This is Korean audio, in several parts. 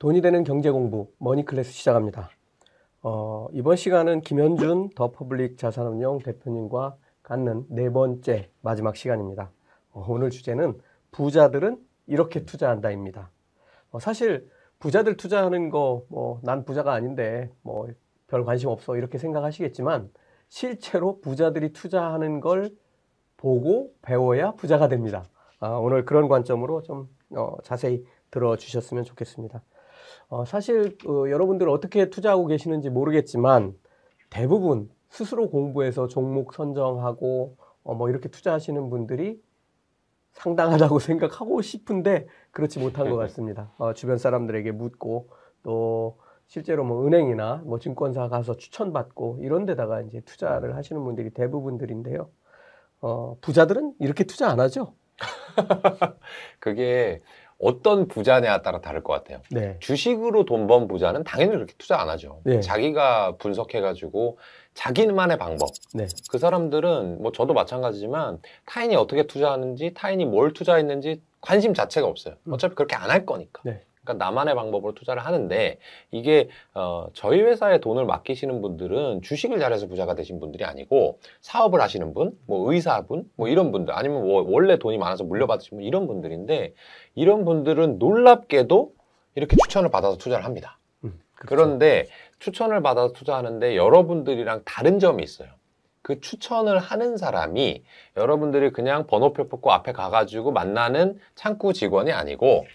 돈이 되는 경제 공부 머니 클래스 시작합니다. 어, 이번 시간은 김현준 더 퍼블릭 자산운용 대표님과 갖는 네 번째 마지막 시간입니다. 어, 오늘 주제는 부자들은 이렇게 투자한다입니다. 어, 사실 부자들 투자하는 거 뭐 난 부자가 아닌데 뭐 별 관심 없어 이렇게 생각하시겠지만 실제로 부자들이 투자하는 걸 보고 배워야 부자가 됩니다. 아, 오늘 그런 관점으로 좀 어, 자세히 들어주셨으면 좋겠습니다. 어, 사실 어, 여러분들 어떻게 투자하고 계시는지 모르겠지만 대부분 스스로 공부해서 종목 선정하고 어, 뭐 이렇게 투자하시는 분들이 상당하다고 생각하고 싶은데 그렇지 못한 것 같습니다. 어, 주변 사람들에게 묻고 또 실제로 뭐 은행이나 뭐 증권사 가서 추천받고 이런 데다가 이제 투자를 하시는 분들이 대부분들인데요. 어, 부자들은 이렇게 투자 안 하죠? 그게 어떤 부자냐에 따라 다를 것 같아요. 네. 주식으로 돈 번 부자는 당연히 그렇게 투자 안 하죠. 네. 자기가 분석해가지고 자기만의 방법. 네. 그 사람들은 뭐 저도 마찬가지지만 타인이 어떻게 투자하는지 타인이 뭘 투자했는지 관심 자체가 없어요. 음. 어차피 그렇게 안 할 거니까. 네. 그러니까 나만의 방법으로 투자를 하는데 이게 어, 저희 회사에 돈을 맡기시는 분들은 주식을 잘해서 부자가 되신 분들이 아니고 사업을 하시는 분, 뭐 의사분, 뭐 이런 분들 아니면 뭐 원래 돈이 많아서 물려받으신 분 이런 분들인데 이런 분들은 놀랍게도 이렇게 추천을 받아서 투자를 합니다. 음, 그렇죠. 그런데 추천을 받아서 투자하는데 여러분들이랑 다른 점이 있어요. 그 추천을 하는 사람이 여러분들이 그냥 번호표 뽑고 앞에 가가지고 만나는 창구 직원이 아니고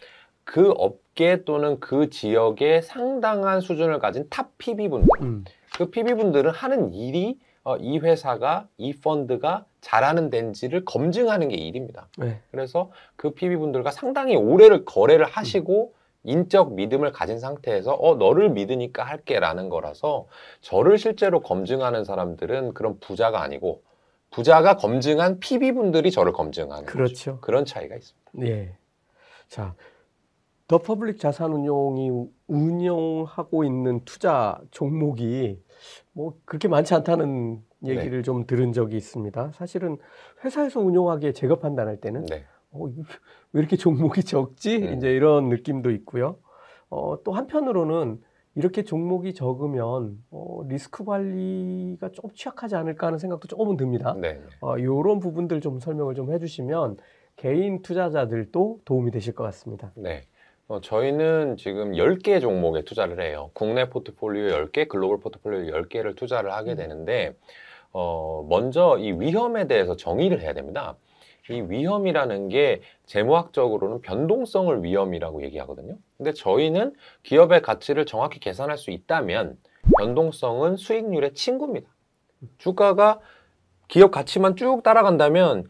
그 업계 또는 그 지역의 상당한 수준을 가진 top PB분들. 음, 그 PB분들은 하는 일이 어, 이 회사가, 이 펀드가 잘하는 데인지를 검증하는 게 일입니다. 네. 그래서 그 PB분들과 상당히 오래를 거래를 하시고 인적 믿음을 가진 상태에서 어 너를 믿으니까 할게라는 거라서 저를 실제로 검증하는 사람들은 그런 부자가 아니고 부자가 검증한 PB분들이 저를 검증하는. 그렇죠. 그런 차이가 있습니다. 예. 자, 더 퍼블릭 자산운용이 운영하고 있는 투자 종목이 뭐 그렇게 많지 않다는 얘기를 좀 들은 적이 있습니다. 사실은 회사에서 운용하기에 제가 판단할 때는 네. 어, 왜 이렇게 종목이 적지? 음. 이제 이런 느낌도 있고요. 어, 또 한편으로는 이렇게 종목이 적으면 어, 리스크 관리가 좀 취약하지 않을까 하는 생각도 조금은 듭니다. 네. 어, 이런 부분들 좀 설명을 좀 해주시면 개인 투자자들도 도움이 되실 것 같습니다. 네. 어, 저희는 지금 10개 종목에 투자를 해요. 국내 포트폴리오 10개, 글로벌 포트폴리오 10개를 투자를 하게 되는데, 어, 먼저 이 위험에 대해서 정의를 해야 됩니다. 이 위험이라는 게 재무학적으로는 변동성을 위험이라고 얘기하거든요. 근데 저희는 기업의 가치를 정확히 계산할 수 있다면 변동성은 수익률의 친구입니다. 주가가 기업 가치만 쭉 따라간다면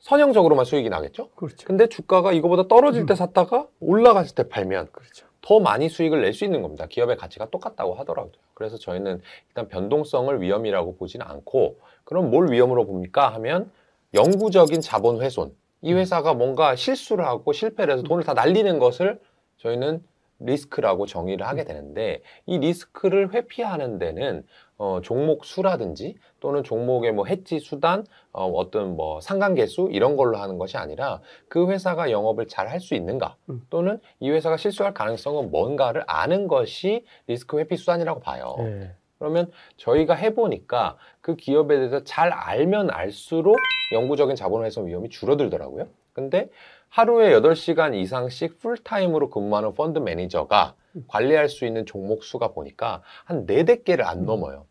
선형적으로만 수익이 나겠죠? 그렇죠. 근데 주가가 이거보다 떨어질 때 음. 샀다가 올라갔을 때 팔면 그렇죠. 더 많이 수익을 낼 수 있는 겁니다. 기업의 가치가 똑같다고 하더라고요. 그래서 저희는 일단 변동성을 위험이라고 보지는 않고 그럼 뭘 위험으로 봅니까? 하면 영구적인 자본 훼손. 이 회사가 뭔가 실수를 하고 실패를 해서 돈을 다 날리는 것을 저희는 리스크라고 정의를 하게 되는데 이 리스크를 회피하는 데는 어, 종목 수라든지 또는 종목의 뭐 해지 수단 어, 어떤 뭐 상관계 수 이런 걸로 하는 것이 아니라 그 회사가 영업을 잘 할 수 있는가 음. 또는 이 회사가 실수할 가능성은 뭔가를 아는 것이 리스크 회피 수단이라고 봐요. 예. 그러면 저희가 해보니까 그 기업에 대해서 잘 알면 알수록 영구적인 자본훼손 위험이 줄어들더라고요. 근데 하루에 8시간 이상씩 풀타임으로 근무하는 펀드 매니저가 관리할 수 있는 종목 수가 보니까 한 4, 4개를 안 넘어요.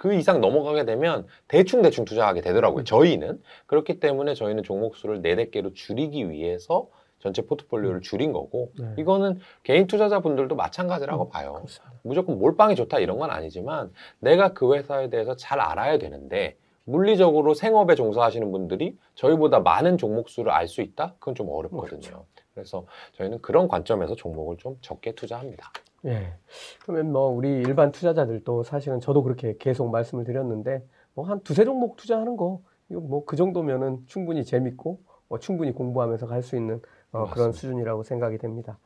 그 이상 넘어가게 되면 대충대충 투자하게 되더라고요. 저희는. 그렇기 때문에 저희는 종목 수를 4, 4개로 줄이기 위해서 전체 포트폴리오를 줄인 거고 네. 이거는 개인 투자자분들도 마찬가지라고 봐요. 그렇습니다. 무조건 몰빵이 좋다 이런 건 아니지만 내가 그 회사에 대해서 잘 알아야 되는데 물리적으로 생업에 종사하시는 분들이 저희보다 많은 종목 수를 알 수 있다? 그건 좀 어렵거든요. 그렇죠. 그래서 저희는 그런 관점에서 종목을 좀 적게 투자합니다. 예. 그러면 뭐 우리 일반 투자자들도 사실은 저도 그렇게 계속 말씀을 드렸는데 뭐 한 두세 종목 투자하는 거 이거 뭐 그 정도면은 충분히 재밌고 뭐 충분히 공부하면서 갈 수 있는 어, 그런 맞습니다. 수준이라고 생각이 됩니다.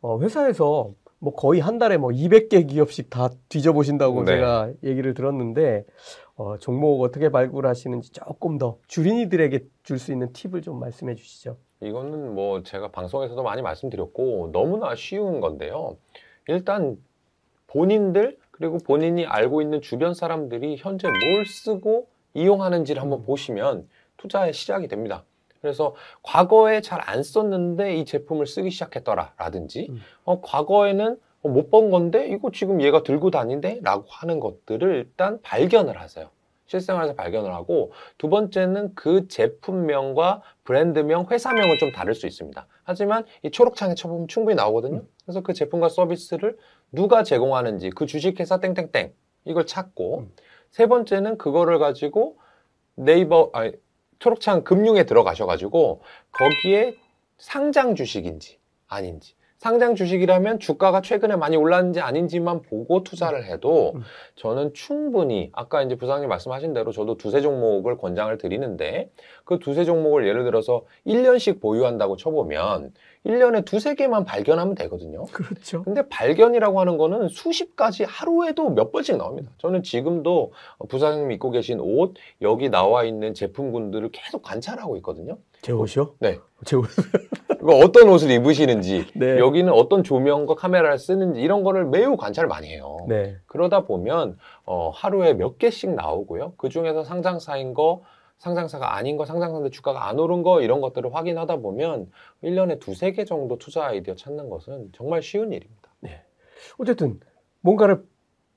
어, 회사에서 뭐 거의 한 달에 뭐 200개 기업씩 다 뒤져보신다고 네. 제가 얘기를 들었는데 어, 종목 어떻게 발굴하시는지 조금 더 주린이들에게 줄 수 있는 팁을 좀 말씀해 주시죠. 이거는 뭐 제가 방송에서도 많이 말씀드렸고 너무나 쉬운 건데요. 일단 본인들 그리고 본인이 알고 있는 주변 사람들이 현재 뭘 쓰고 이용하는지를 한번 보시면 투자의 시작이 됩니다. 그래서 과거에 잘 안 썼는데 이 제품을 쓰기 시작했더라라든지 음. 어, 과거에는 어, 못본 건데 이거 지금 얘가 들고 다닌대? 라고 하는 것들을 일단 발견을 하세요. 실생활에서 발견을 하고 두 번째는 그 제품명과 브랜드명, 회사명은 좀 다를 수 있습니다. 하지만 이 초록창에 쳐보면 충분히 나오거든요. 그래서 그 제품과 서비스를 누가 제공하는지 그 주식회사 땡땡땡 이걸 찾고 음. 세 번째는 그거를 가지고 네이버 아니 초록창 금융에 들어가셔가지고 거기에 상장 주식인지 아닌지 상장 주식이라면 주가가 최근에 많이 올랐는지 아닌지만 보고 투자를 해도 음. 저는 충분히 아까 이제 부장님 말씀하신 대로 저도 두세 종목을 권장을 드리는데 그 두세 종목을 예를 들어서 1년씩 보유한다고 쳐보면 1년에 두세 개만 발견하면 되거든요. 그렇죠. 근데 발견이라고 하는 거는 수십 가지 하루에도 몇 번씩 나옵니다. 저는 지금도 부사장님 입고 계신 옷, 여기 나와 있는 제품군들을 계속 관찰하고 있거든요. 제 옷이요? 네. 제 옷. 그거 어떤 옷을 입으시는지, 네. 여기는 어떤 조명과 카메라를 쓰는지 이런 거를 매우 관찰을 많이 해요. 네. 그러다 보면 어, 하루에 몇 개씩 나오고요. 그 중에서 상장사인 거, 상장사가 아닌 거, 상장사인데 주가가 안 오른 거 이런 것들을 확인하다 보면 1년에 두세 개 정도 투자 아이디어 찾는 것은 정말 쉬운 일입니다. 어쨌든 뭔가를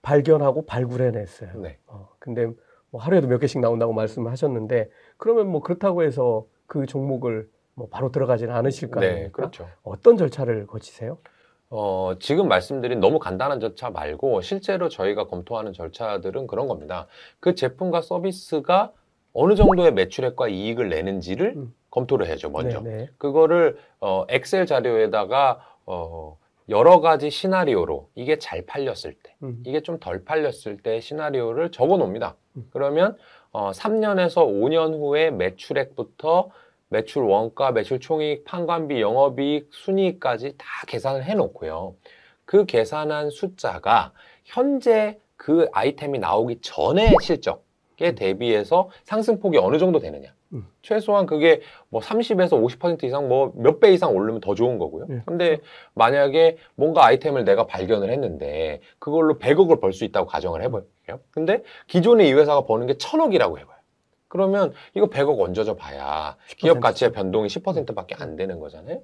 발견하고 발굴해냈어요. 네. 어, 근데 뭐 하루에도 몇 개씩 나온다고 말씀하셨는데 그러면 뭐 그렇다고 해서 그 종목을 뭐 바로 들어가지는 않으실 거 아닙니까? 네, 그렇죠. 어떤 절차를 거치세요? 어, 지금 말씀드린 너무 간단한 절차 말고 실제로 저희가 검토하는 절차들은 그런 겁니다. 그 제품과 서비스가 어느 정도의 매출액과 이익을 내는지를 음. 검토를 해야죠, 먼저. 네, 네. 그거를 어, 엑셀 자료에다가 어, 여러 가지 시나리오로 이게 잘 팔렸을 때, 음. 이게 좀 덜 팔렸을 때 시나리오를 적어 놓습니다. 음. 그러면 어, 3년에서 5년 후에 매출액부터 매출 원가, 매출 총이익, 판관비, 영업이익, 순이익까지 다 계산을 해 놓고요. 그 계산한 숫자가 현재 그 아이템이 나오기 전의 실적 에 대비해서 상승폭이 어느 정도 되느냐. 음. 최소한 그게 뭐 30에서 50% 이상 뭐 몇 배 이상 오르면 더 좋은 거고요. 예, 근데 만약에 뭔가 아이템을 내가 발견을 했는데 그걸로 100억을 벌 수 있다고 가정을 해볼게요. 근데 기존에 이 회사가 버는 게 1000억이라고 해봐요. 그러면 이거 100억 얹어져 봐야 기업 10%. 가치의 변동이 10%밖에 안 되는 거잖아요.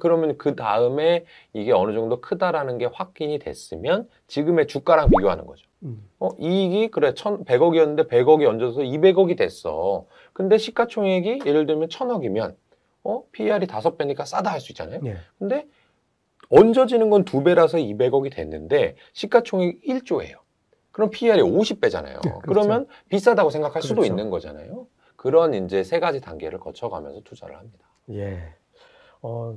그러면 그 다음에 이게 어느 정도 크다라는 게 확인이 됐으면 지금의 주가랑 비교하는 거죠. 음. 어, 이익이 그래 1,100억이었는데 100억이 얹어서 200억이 됐어. 근데 시가총액이 예를 들면 1,000억이면 어, PER이 5배니까 싸다 할 수 있잖아요. 네. 근데 얹어지는 건 2배라서 200억이 됐는데 시가총액 1조예요. 그럼 PER이 50배잖아요. 그렇죠. 그러면 비싸다고 생각할 수도 그렇죠. 있는 거잖아요. 그런 이제 세 가지 단계를 거쳐가면서 투자를 합니다. 예. 어,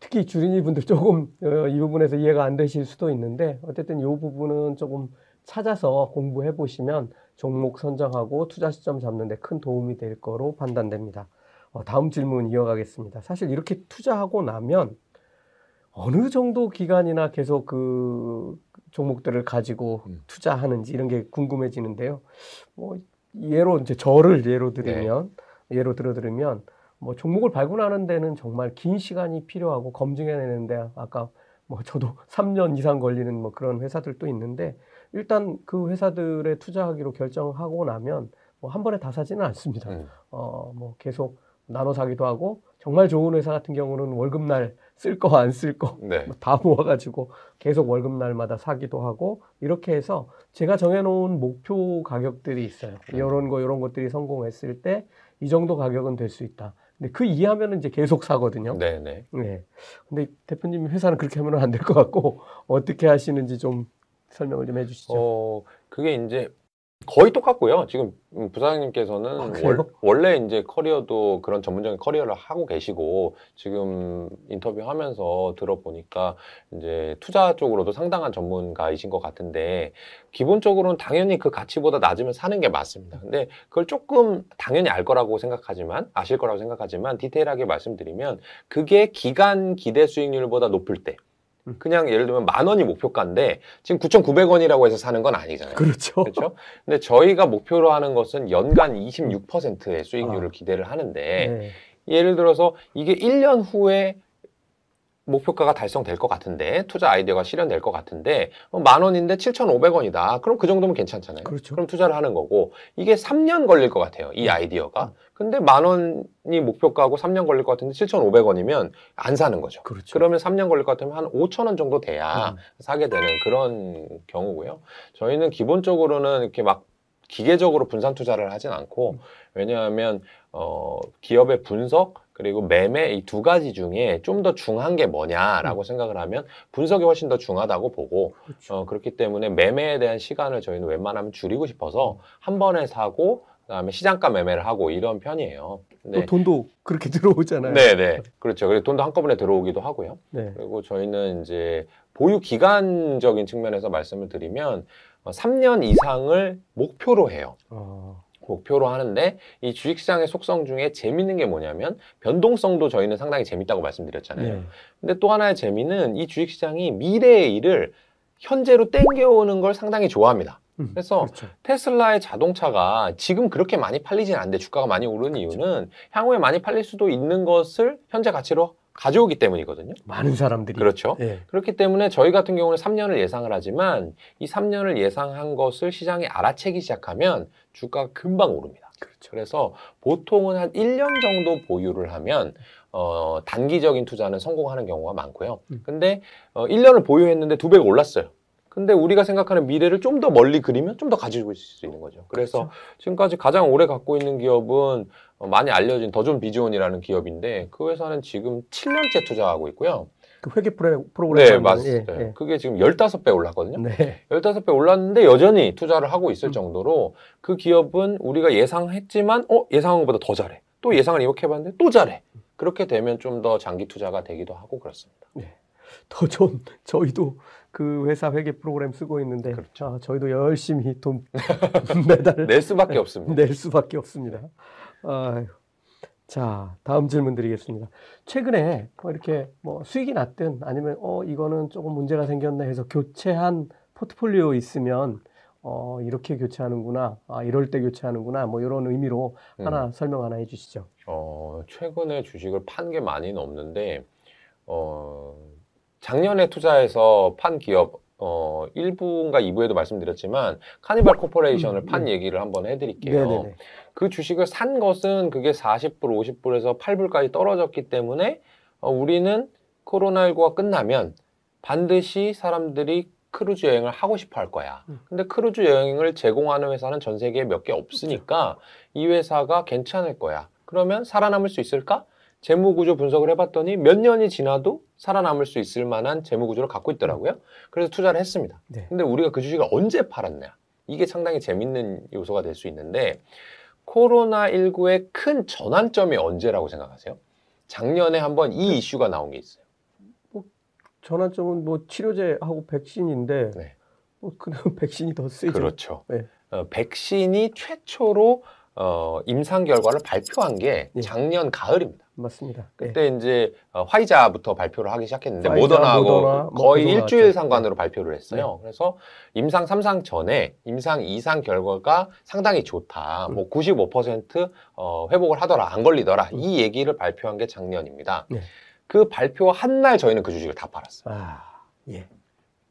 특히 주린이 분들 조금 어, 이 부분에서 이해가 안 되실 수도 있는데 어쨌든 이 부분은 조금 찾아서 공부해 보시면 종목 선정하고 투자 시점 잡는 데 큰 도움이 될 거로 판단됩니다. 어, 다음 질문 이어가겠습니다. 사실 이렇게 투자하고 나면 어느 정도 기간이나 계속 그 종목들을 가지고 음. 투자하는지 이런 게 궁금해지는데요. 뭐 예로 이제 저를 예로 들으면 예로 들어 들으면 뭐 종목을 발굴하는 데는 정말 긴 시간이 필요하고 검증해내는데 아까 뭐 저도 3년 이상 걸리는 뭐 그런 회사들도 있는데 일단 그 회사들에 투자하기로 결정하고 나면 뭐 한 번에 다 사지는 않습니다. 음. 어, 뭐 계속 나눠 사기도 하고 정말 좋은 회사 같은 경우는 월급날 쓸 거 안 쓸거 네. 다 모아가지고 계속 월급날마다 사기도 하고 이렇게 해서 제가 정해놓은 목표 가격들이 있어요. 음. 이런 거 이런 것들이 성공했을 때 이 정도 가격은 될 수 있다. 근데 그 이하면은 이제 계속 사거든요. 네, 네. 네. 근데 대표님 회사는 그렇게 하면 안 될 것 같고 어떻게 하시는지 좀 설명을 좀 해주시죠. 어, 그게 이제 거의 똑같고요. 지금 음, 부사장님께서는 아, 월? 원래 이제 커리어도 그런 전문적인 커리어를 하고 계시고 지금 인터뷰하면서 들어보니까 이제 투자 쪽으로도 상당한 전문가이신 것 같은데 기본적으로는 당연히 그 가치보다 낮으면 사는 게 맞습니다. 근데 그걸 조금 당연히 알 거라고 생각하지만 아실 거라고 생각하지만 디테일하게 말씀드리면 그게 기간 기대 수익률보다 높을 때 음. 그냥 예를 들면 만 원이 목표가인데 지금 9,900원이라고 해서 사는 건 아니잖아요. 그렇죠. 그렇죠? 근데 저희가 목표로 하는 것은 연간 26%의 수익률을 아. 기대를 하는데 네. 예를 들어서 이게 1년 후에 목표가가 달성될 것 같은데 투자 아이디어가 실현될 것 같은데 어, 만 원인데 7,500원이다. 그럼 그 정도면 괜찮잖아요. 그렇죠. 럼 투자를 하는 거고 이게 3년 걸릴 것 같아요. 이 아이디어가. 근데 만 원이 목표가고 3년 걸릴 것 같은데 7,500원이면 안 사는 거죠. 그렇죠. 그러면 3년 걸릴 것 같으면 한 5천 원 정도 돼야 음. 사게 되는 그런 경우고요. 저희는 기본적으로는 이렇게 막 기계적으로 분산 투자를 하진 않고 음. 왜냐하면 어 기업의 분석 그리고 매매 이 두 가지 중에 좀 더 중한 게 뭐냐라고 생각을 하면 분석이 훨씬 더 중하다고 보고 그렇죠. 어 그렇기 때문에 매매에 대한 시간을 저희는 웬만하면 줄이고 싶어서 한 번에 사고 그다음에 시장가 매매를 하고 이런 편이에요. 또 돈도 그렇게 들어오잖아요. 네, 네. 그렇죠. 그리고 돈도 한꺼번에 들어오기도 하고요. 네. 그리고 저희는 이제 보유 기간적인 측면에서 말씀을 드리면 어, 3년 이상을 목표로 해요. 어, 목표로 하는데 이 주식시장의 속성 중에 재밌는 게 뭐냐면 변동성도 저희는 상당히 재밌다고 말씀드렸잖아요. 네. 근데 또 하나의 재미는 이 주식시장이 미래의 일을 현재로 땡겨오는 걸 상당히 좋아합니다. 음, 그래서 그렇죠. 테슬라의 자동차가 지금 그렇게 많이 팔리진 않는데 주가가 많이 오르는 이유는 향후에 많이 팔릴 수도 있는 것을 현재 가치로 가져오기 때문이거든요. 많은 사람들이 그렇죠. 예. 그렇기 때문에 저희 같은 경우는 3년을 예상을 하지만 이 3년을 예상한 것을 시장이 알아채기 시작하면 주가가 금방 오릅니다. 그렇죠. 그래서 보통은 한 1년 정도 보유를 하면 어, 단기적인 투자는 성공하는 경우가 많고요. 음. 근데 어, 1년을 보유했는데 두 배가 올랐어요. 근데 우리가 생각하는 미래를 좀 더 멀리 그리면 좀 더 가지고 있을 수 있는 거죠. 그래서 그렇죠. 지금까지 가장 오래 갖고 있는 기업은 어, 많이 알려진 더존 비즈온이라는 기업인데 그 회사는 지금 7년째 투자하고 있고요. 그 회계 프로- 프로그램 네, 맞습니다. 예, 예. 그게 지금 15배 올랐거든요. 네. 15배 올랐는데 여전히 투자를 하고 있을 음. 정도로 그 기업은 우리가 예상했지만 어 예상한 것보다 더 잘해. 또 예상을 이렇게 해봤는데 또 잘해. 그렇게 되면 좀 더 장기 투자가 되기도 하고 그렇습니다. 더좀 저희도 그 회사 회계 프로그램 쓰고 있는데 그렇죠. 아, 저희도 열심히 돈 매달 낼 수밖에 없습니다. 낼 수밖에 없습니다. 아유. 자, 다음 질문 드리겠습니다. 최근에 뭐 이렇게 뭐 수익이 났든 아니면 어 이거는 조금 문제가 생겼네 해서 교체한 포트폴리오 있으면 어 이렇게 교체하는구나. 아 이럴 때 교체하는구나. 뭐 이런 의미로 음. 하나 설명 하나 해 주시죠. 어, 최근에 주식을 판 게 많이는 없는데 어, 작년에 투자해서 판 기업 어, 1부인가 2부에도 말씀드렸지만 Carnival Corporation을 음, 판 네. 얘기를 한번 해드릴게요. 네네네. 그 주식을 산 것은 그게 40불, 50불에서 8불까지 떨어졌기 때문에 어, 우리는 코로나19가 끝나면 반드시 사람들이 크루즈 여행을 하고 싶어 할 거야. 음. 근데 크루즈 여행을 제공하는 회사는 전 세계에 몇 개 없으니까 이 회사가 괜찮을 거야. 그러면 살아남을 수 있을까? 재무구조 분석을 해봤더니 몇 년이 지나도 살아남을 수 있을 만한 재무구조를 갖고 있더라고요. 그래서 투자를 했습니다. 네. 근데 우리가 그 주식을 언제 팔았냐? 이게 상당히 재밌는 요소가 될 수 있는데 코로나19의 큰 전환점이 언제라고 생각하세요? 작년에 한번 이 이슈가 나온 게 있어요. 전환점은 뭐 치료제하고 백신인데 네. 뭐 그냥 백신이 더 세죠. 그렇죠. 네. 어, 백신이 최초로 어, 임상 결과를 발표한 게 예. 작년 가을입니다. 맞습니다. 네. 그때 이제 어, 화이자부터 발표를 하기 시작했는데 화이자, 모더나하고 모더나, 뭐 거의 그거 일주일 나왔죠. 상관으로 발표를 했어요. 그래서 임상 3상 전에 임상 2상 결과가 상당히 좋다. 음. 뭐95% 어, 회복을 하더라. 안 걸리더라. 음. 이 얘기를 발표한 게 작년입니다. 네. 그 발표 한 날 저희는 그 주식을 다 팔았어요. 아, 예.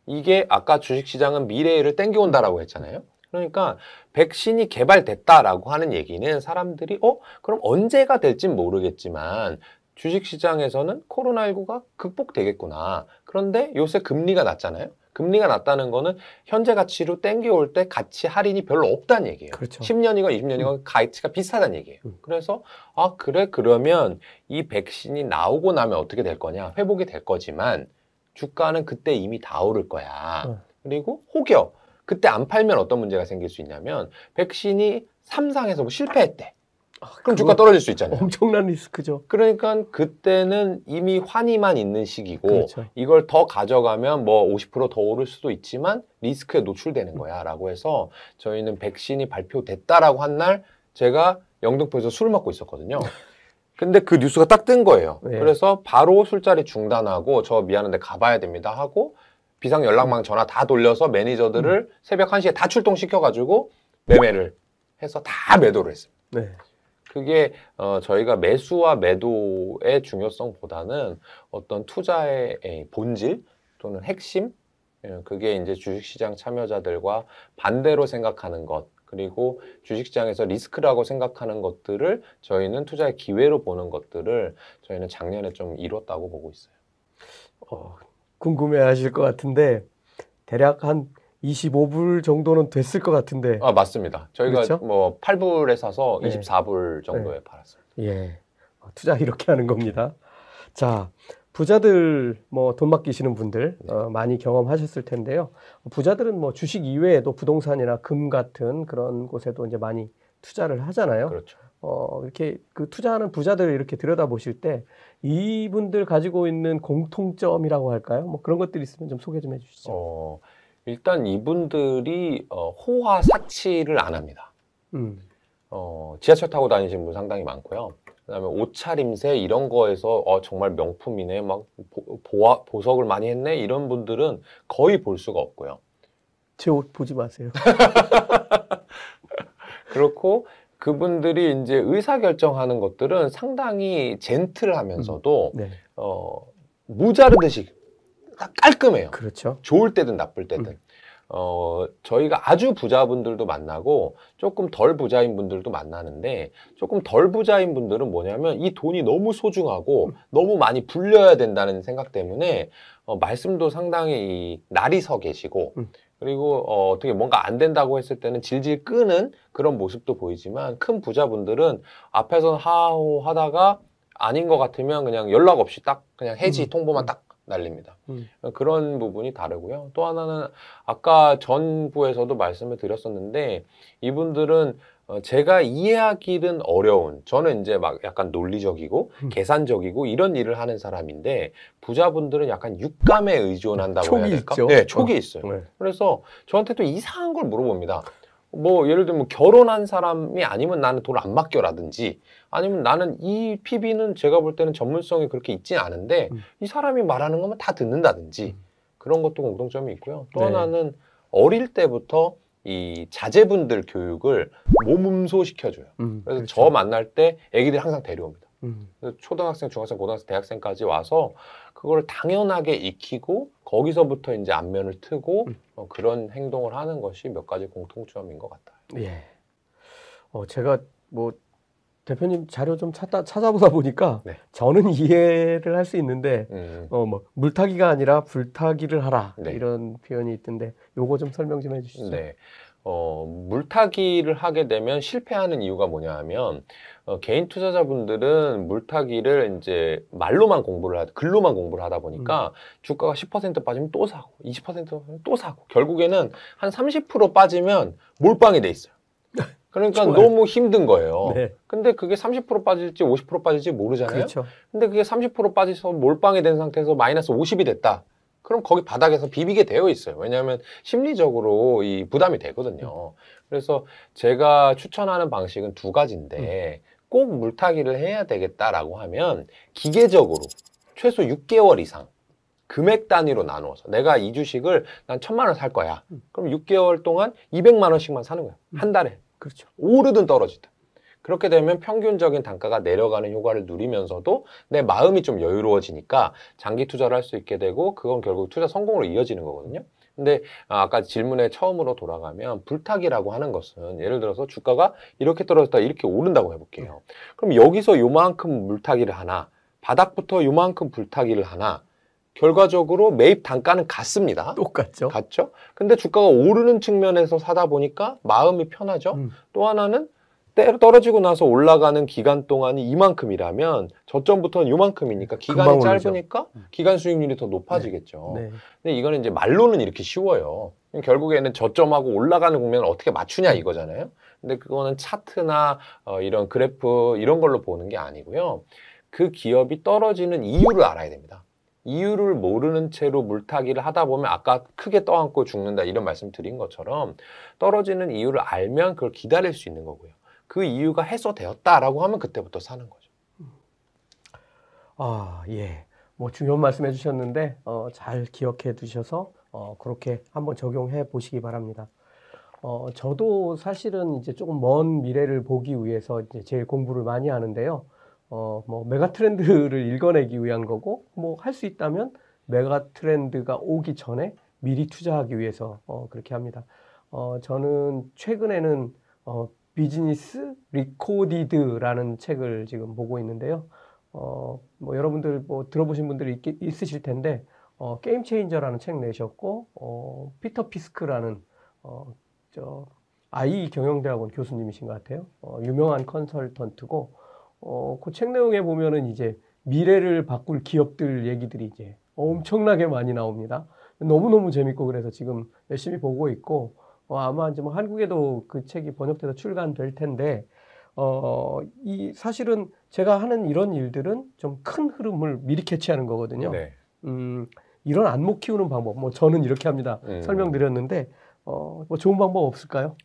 이게 아까 주식시장은 미래를 땡겨온다라고 했잖아요. 그러니까 백신이 개발됐다라고 하는 얘기는 사람들이 어 그럼 언제가 될진 모르겠지만 주식시장에서는 코로나19가 극복되겠구나. 그런데 요새 금리가 낮잖아요. 금리가 낮다는 거는 현재 가치로 땡겨올 때 가치 할인이 별로 없다는 얘기예요. 그렇죠. 10년이건 20년이건 가치가 비슷하다는 얘기예요. 음. 그래서 아 그래 그러면 이 백신이 나오고 나면 어떻게 될 거냐 회복이 될 거지만 주가는 그때 이미 다 오를 거야. 어. 그리고 혹여 그때 안 팔면 어떤 문제가 생길 수 있냐면 백신이 3상에서 뭐 실패했대. 아, 그럼 주가 떨어질 수 있잖아요. 엄청난 리스크죠. 그러니까 그때는 이미 환희만 있는 시기고 그렇죠. 이걸 더 가져가면 뭐 50%더 오를 수도 있지만 리스크에 노출되는 거야라고 해서 저희는 백신이 발표됐다라고 한 날 제가 영등포에서 술 먹고 있었거든요. 근데 그 뉴스가 딱 뜬 거예요. 네. 그래서 바로 술자리 중단하고 저 미안한데 가봐야 됩니다 하고 비상 연락망 전화 다 돌려서 매니저들을 새벽 1시에 다 출동시켜가지고 매매를 해서 다 매도를 했어요. 네. 그게 어, 저희가 매수와 매도의 중요성보다는 어떤 투자의 에, 본질 또는 핵심 예, 그게 이제 주식시장 참여자들과 반대로 생각하는 것 그리고 주식시장에서 리스크라고 생각하는 것들을 저희는 투자의 기회로 보는 것들을 저희는 작년에 좀 이뤘다고 보고 있어요. 어, 궁금해 하실 것 같은데 대략 한 25불 정도는 됐을 것 같은데. 아 맞습니다. 저희가 그렇죠? 뭐 8불에 사서 네. 24불 정도에 팔았습니다. 예. 어, 투자 이렇게 하는 겁니다. 자, 부자들 뭐 돈 맡기시는 분들 네. 어, 많이 경험하셨을 텐데요. 부자들은 뭐 주식 이외에도 부동산이나 금 같은 그런 곳에도 이제 많이 투자를 하잖아요. 그렇죠. 어, 이렇게 그 투자하는 부자들을 이렇게 들여다 보실 때 이분들 가지고 있는 공통점이라고 할까요? 뭐 그런 것들이 있으면 좀 소개 좀 해주시죠. 어, 일단 이분들이 어, 호화 사치를 안 합니다. 음, 어, 지하철 타고 다니시는 분 상당히 많고요. 그다음에 옷차림새 이런 거에서 어, 정말 명품이네, 막 보, 보아, 보석을 많이 했네 이런 분들은 거의 볼 수가 없고요. 제 옷 보지 마세요. 그렇고 그분들이 이제 의사 결정하는 것들은 상당히 젠틀하면서도 네, 어, 무자르듯이 깔끔해요. 그렇죠. 좋을 때든 나쁠 때든. 음. 어, 저희가 아주 부자분들도 만나고 조금 덜 부자인 분들도 만나는데 조금 덜 부자인 분들은 뭐냐면 이 돈이 너무 소중하고 너무 많이 불려야 된다는 생각 때문에 어, 말씀도 상당히 이 날이 서 계시고 음. 그리고 어, 어떻게 뭔가 안 된다고 했을 때는 질질 끄는 그런 모습도 보이지만 큰 부자분들은 앞에서 하호 하다가 아닌 것 같으면 그냥 연락 없이 딱 그냥 해지 음. 통보만 음. 딱 날립니다. 음. 그런 부분이 다르고요. 또 하나는 아까 전부에서도 말씀을 드렸었는데 이분들은 어, 제가 이해하기는 어려운 저는 이제 막 약간 논리적이고 음. 계산적이고 이런 일을 하는 사람인데 부자분들은 약간 육감에 의존한다고 촉이 해야 될까? 있죠. 네, 촉이 어. 있어요. 네. 그래서 저한테 또 이상한 걸 물어봅니다. 뭐 예를 들면 결혼한 사람이 아니면 나는 돈을 안 맡겨라든지 아니면 나는 이 PB는 제가 볼 때는 전문성이 그렇게 있지 않은데 음. 이 사람이 말하는 것만 다 듣는다든지 음. 그런 것도 공통점이 있고요. 또 네. 하나는 어릴 때부터 이 자제분들 교육을 몸음소 시켜줘요. 음, 그래서 그렇죠. 저 만날 때 애기들 항상 데려옵니다. 음, 초등학생, 중학생, 고등학생, 대학생까지 와서 그걸 당연하게 익히고 거기서부터 이제 안면을 트고 음. 어, 그런 행동을 하는 것이 몇 가지 공통점인 것 같아요. 예. 어, 제가 뭐 대표님 자료 좀 찾다 찾아보다 보니까 네. 저는 이해를 할 수 있는데 음. 어뭐 물타기가 아니라 불타기를 하라 네. 이런 표현이 있던데 요거 좀 설명 좀 해주시죠. 네. 어, 물타기를 하게 되면 실패하는 이유가 뭐냐 하면, 어, 개인 투자자분들은 물타기를 이제 말로만 공부를 하다, 글로만 공부를 하다 보니까 주가가 10% 빠지면 또 사고, 20% 빠지면 또 사고, 결국에는 한 30% 빠지면 몰빵이 돼 있어요. 그러니까 좋아요. 너무 힘든 거예요. 네. 근데 그게 30% 빠질지 50% 빠질지 모르잖아요. 그렇죠. 근데 그게 30% 빠져서 몰빵이 된 상태에서 마이너스 50이 됐다. 그럼 거기 바닥에서 비비게 되어 있어요. 왜냐하면 심리적으로 이 부담이 되거든요. 그래서 제가 추천하는 방식은 두 가지인데 꼭 물타기를 해야 되겠다라고 하면 기계적으로 최소 6개월 이상 금액 단위로 나누어서 내가 이 주식을 난 천만 원 살 거야. 그럼 6개월 동안 200만 원씩만 사는 거야. 한 달에. 그렇죠. 오르든 떨어지든. 그렇게 되면 평균적인 단가가 내려가는 효과를 누리면서도 내 마음이 좀 여유로워지니까 장기 투자를 할 수 있게 되고 그건 결국 투자 성공으로 이어지는 거거든요. 근데 아, 아까 질문에 처음으로 돌아가면 불타기라고 하는 것은 예를 들어서 주가가 이렇게 떨어졌다 이렇게 오른다고 해볼게요. 그럼 여기서 요만큼 물타기를 하나 바닥부터 요만큼 불타기를 하나 결과적으로 매입 단가는 같습니다. 똑같죠. 같죠? 근데 주가가 오르는 측면에서 사다 보니까 마음이 편하죠? 음. 또 하나는 때로 떨어지고 나서 올라가는 기간 동안이 이만큼이라면 저점부터는 요만큼이니까 기간이. 짧으니까 기간 수익률이 더 높아지겠죠. 네. 근데 이거는 이제 말로는 이렇게 쉬워요. 결국에는 저점하고 올라가는 국면을 어떻게 맞추냐 이거잖아요. 근데 그거는 차트나 어, 이런 그래프 이런 걸로 보는 게 아니고요. 그 기업이 떨어지는 이유를 알아야 됩니다. 이유를 모르는 채로 물타기를 하다 보면 아까 크게 떠안고 죽는다 이런 말씀 드린 것처럼 떨어지는 이유를 알면 그걸 기다릴 수 있는 거고요. 그 이유가 해소되었다라고 하면 그때부터 사는 거죠. 아, 예. 뭐 중요한 말씀 해주셨는데, 어, 잘 기억해 두셔서, 어, 그렇게 한번 적용해 보시기 바랍니다. 어, 저도 사실은 이제 조금 먼 미래를 보기 위해서 이제 제일 공부를 많이 하는데요. 어, 뭐 메가 트렌드를 읽어내기 위한 거고, 뭐 할 수 있다면 메가 트렌드가 오기 전에 미리 투자하기 위해서 어, 그렇게 합니다. 어, 저는 최근에는 어, 비즈니스 리코디드라는 책을 지금 보고 있는데요. 어, 뭐 여러분들 뭐 들어보신 분들이 있, 있으실 텐데, 어, 게임 체인저라는 책 내셨고, 어, 피터 피스크라는, 어, 저, 아이 경영대학원 교수님이신 것 같아요. 어, 유명한 컨설턴트고, 어, 그 책 내용에 보면은 이제 미래를 바꿀 기업들 얘기들이 이제 엄청나게 많이 나옵니다. 너무너무 재밌고 그래서 지금 열심히 보고 있고, 어, 아마 이제 뭐 한국에도 그 책이 번역돼서 출간될 텐데, 어, 이 사실은 제가 하는 이런 일들은 좀 큰 흐름을 미리 캐치하는 거거든요. 네. 음, 이런 안목 키우는 방법, 뭐 저는 이렇게 합니다. 음. 설명드렸는데, 어, 뭐 좋은 방법 없을까요?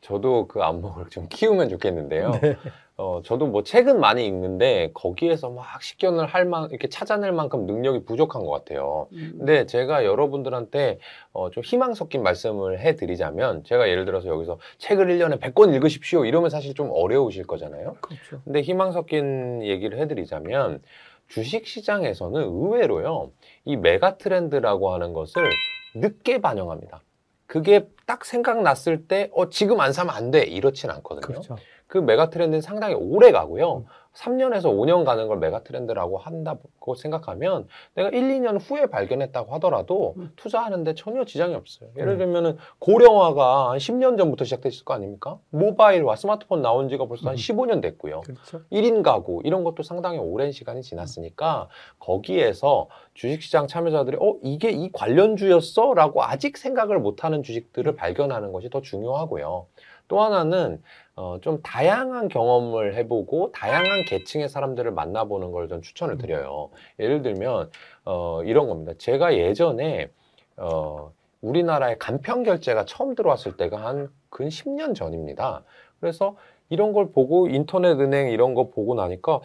저도 그 안목을 좀 키우면 좋겠는데요. 네. 어, 저도 뭐 책은 많이 읽는데 거기에서 막 식견을 할 만, 이렇게 찾아낼 만큼 능력이 부족한 것 같아요. 음, 근데 제가 여러분들한테 어, 좀 희망 섞인 말씀을 해드리자면 제가 예를 들어서 여기서 책을 1년에 100권 읽으십시오 이러면 사실 좀 어려우실 거잖아요. 그렇죠. 근데 희망 섞인 얘기를 해드리자면 주식 시장에서는 의외로요 이 메가 트렌드라고 하는 것을 늦게 반영합니다. 그게 딱 생각났을 때 어, 지금 안 사면 안 돼 이렇진 않거든요. 그렇죠. 그 메가 트렌드는 상당히 오래 가고요. 음. 3년에서 5년 가는 걸 메가 트렌드라고 한다고 생각하면 내가 1, 2년 후에 발견했다고 하더라도 음. 투자하는데 전혀 지장이 없어요. 예를 음. 들면은 고령화가 한 10년 전부터 시작됐을 거 아닙니까? 모바일과 스마트폰 나온 지가 벌써 한 음. 15년 됐고요. 그렇죠. 1인 가구 이런 것도 상당히 오랜 시간이 지났으니까 거기에서 주식시장 참여자들이 어 이게 이 관련주였어? 라고 아직 생각을 못하는 주식들을 발견하는 것이 더 중요하고요. 또 하나는 어, 좀 다양한 경험을 해보고 다양한 계층의 사람들을 만나보는 걸 좀 추천을 드려요. 예를 들면 어, 이런 겁니다. 제가 예전에 어, 우리나라에 간편 결제가 처음 들어왔을 때가 한 근 10년 전입니다. 그래서 이런 걸 보고 인터넷 은행 이런 거 보고 나니까 아,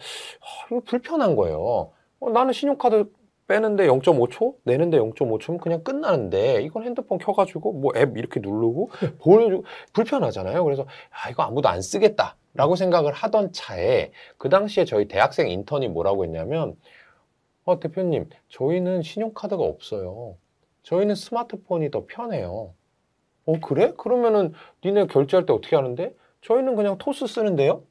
이거 불편한 거예요. 어, 나는 신용카드 빼는데 0.5초, 내는데 0.5초면 그냥 끝나는데 이건 핸드폰 켜가지고 뭐 앱 이렇게 누르고 보여주고 불편하잖아요. 그래서 아 이거 아무도 안 쓰겠다 라고 생각을 하던 차에 그 당시에 저희 대학생 인턴이 뭐라고 했냐면 어 대표님 저희는 신용카드가 없어요. 저희는 스마트폰이 더 편해요. 어 그래? 그러면은 니네 결제할 때 어떻게 하는데? 저희는 그냥 토스 쓰는데요.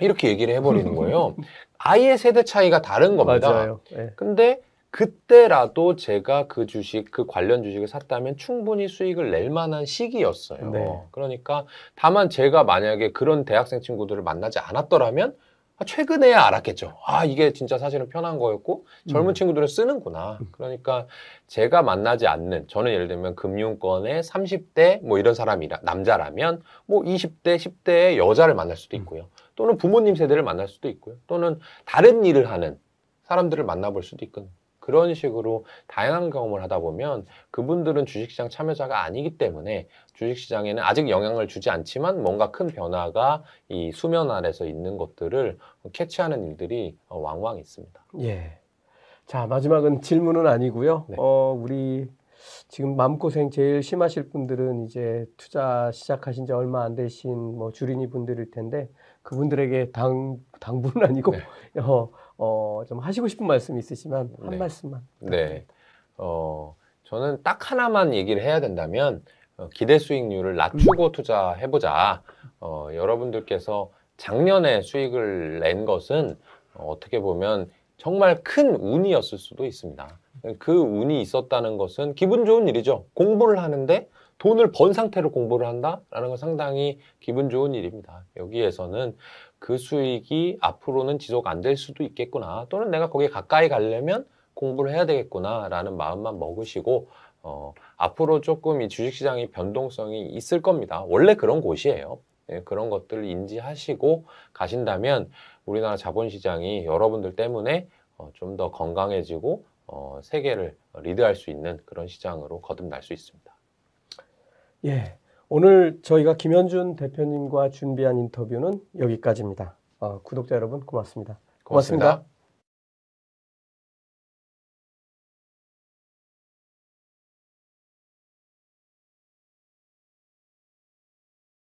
이렇게 얘기를 해버리는 거예요. 아예 세대 차이가 다른 겁니다. 맞아요. 예. 근데 그때라도 제가 그 주식, 그 관련 주식을 샀다면 충분히 수익을 낼 만한 시기였어요. 네. 그러니까 다만 제가 만약에 그런 대학생 친구들을 만나지 않았더라면 아, 최근에야 알았겠죠. 아, 이게 진짜 사실은 편한 거였고 젊은 음. 친구들은 쓰는구나. 그러니까 제가 만나지 않는 저는 예를 들면 금융권의 30대 뭐 이런 사람이라 남자라면 뭐 20대, 10대의 여자를 만날 수도 음. 있고요. 또는 부모님 세대를 만날 수도 있고요. 또는 다른 일을 하는 사람들을 만나볼 수도 있거든요. 그런 식으로 다양한 경험을 하다 보면 그분들은 주식시장 참여자가 아니기 때문에 주식시장에는 아직 영향을 주지 않지만 뭔가 큰 변화가 이 수면 아래서 있는 것들을 캐치하는 일들이 어, 왕왕 있습니다. 예. 자, 마지막은 질문은 아니고요. 네. 어, 우리 지금 마음고생 제일 심하실 분들은 이제 투자 시작하신 지 얼마 안 되신 뭐 주린이 분들일 텐데 그분들에게 당, 당분은 아니고 네. 어, 어, 좀 하시고 싶은 말씀 있으시면 한 네. 말씀만. 네. 어, 저는 딱 하나만 얘기를 해야 된다면 어, 기대 수익률을 낮추고 투자해보자. 어, 여러분들께서 작년에 수익을 낸 것은 어, 어떻게 보면 정말 큰 운이었을 수도 있습니다. 그 운이 있었다는 것은 기분 좋은 일이죠. 공부를 하는데 돈을 번 상태로 공부를 한다라는 건 상당히 기분 좋은 일입니다. 여기에서는 그 수익이 앞으로는 지속 안 될 수도 있겠구나. 또는 내가 거기에 가까이 가려면 공부를 해야 되겠구나라는 마음만 먹으시고 어, 앞으로 조금 이 주식시장이 변동성이 있을 겁니다. 원래 그런 곳이에요. 예, 그런 것들을 인지하시고 가신다면 우리나라 자본시장이 여러분들 때문에 어, 좀 더 건강해지고 어, 세계를 리드할 수 있는 그런 시장으로 거듭날 수 있습니다. 예. 오늘 저희가 김현준 대표님과 준비한 인터뷰는 여기까지입니다. 어, 구독자 여러분 고맙습니다. 고맙습니다. 고맙습니다.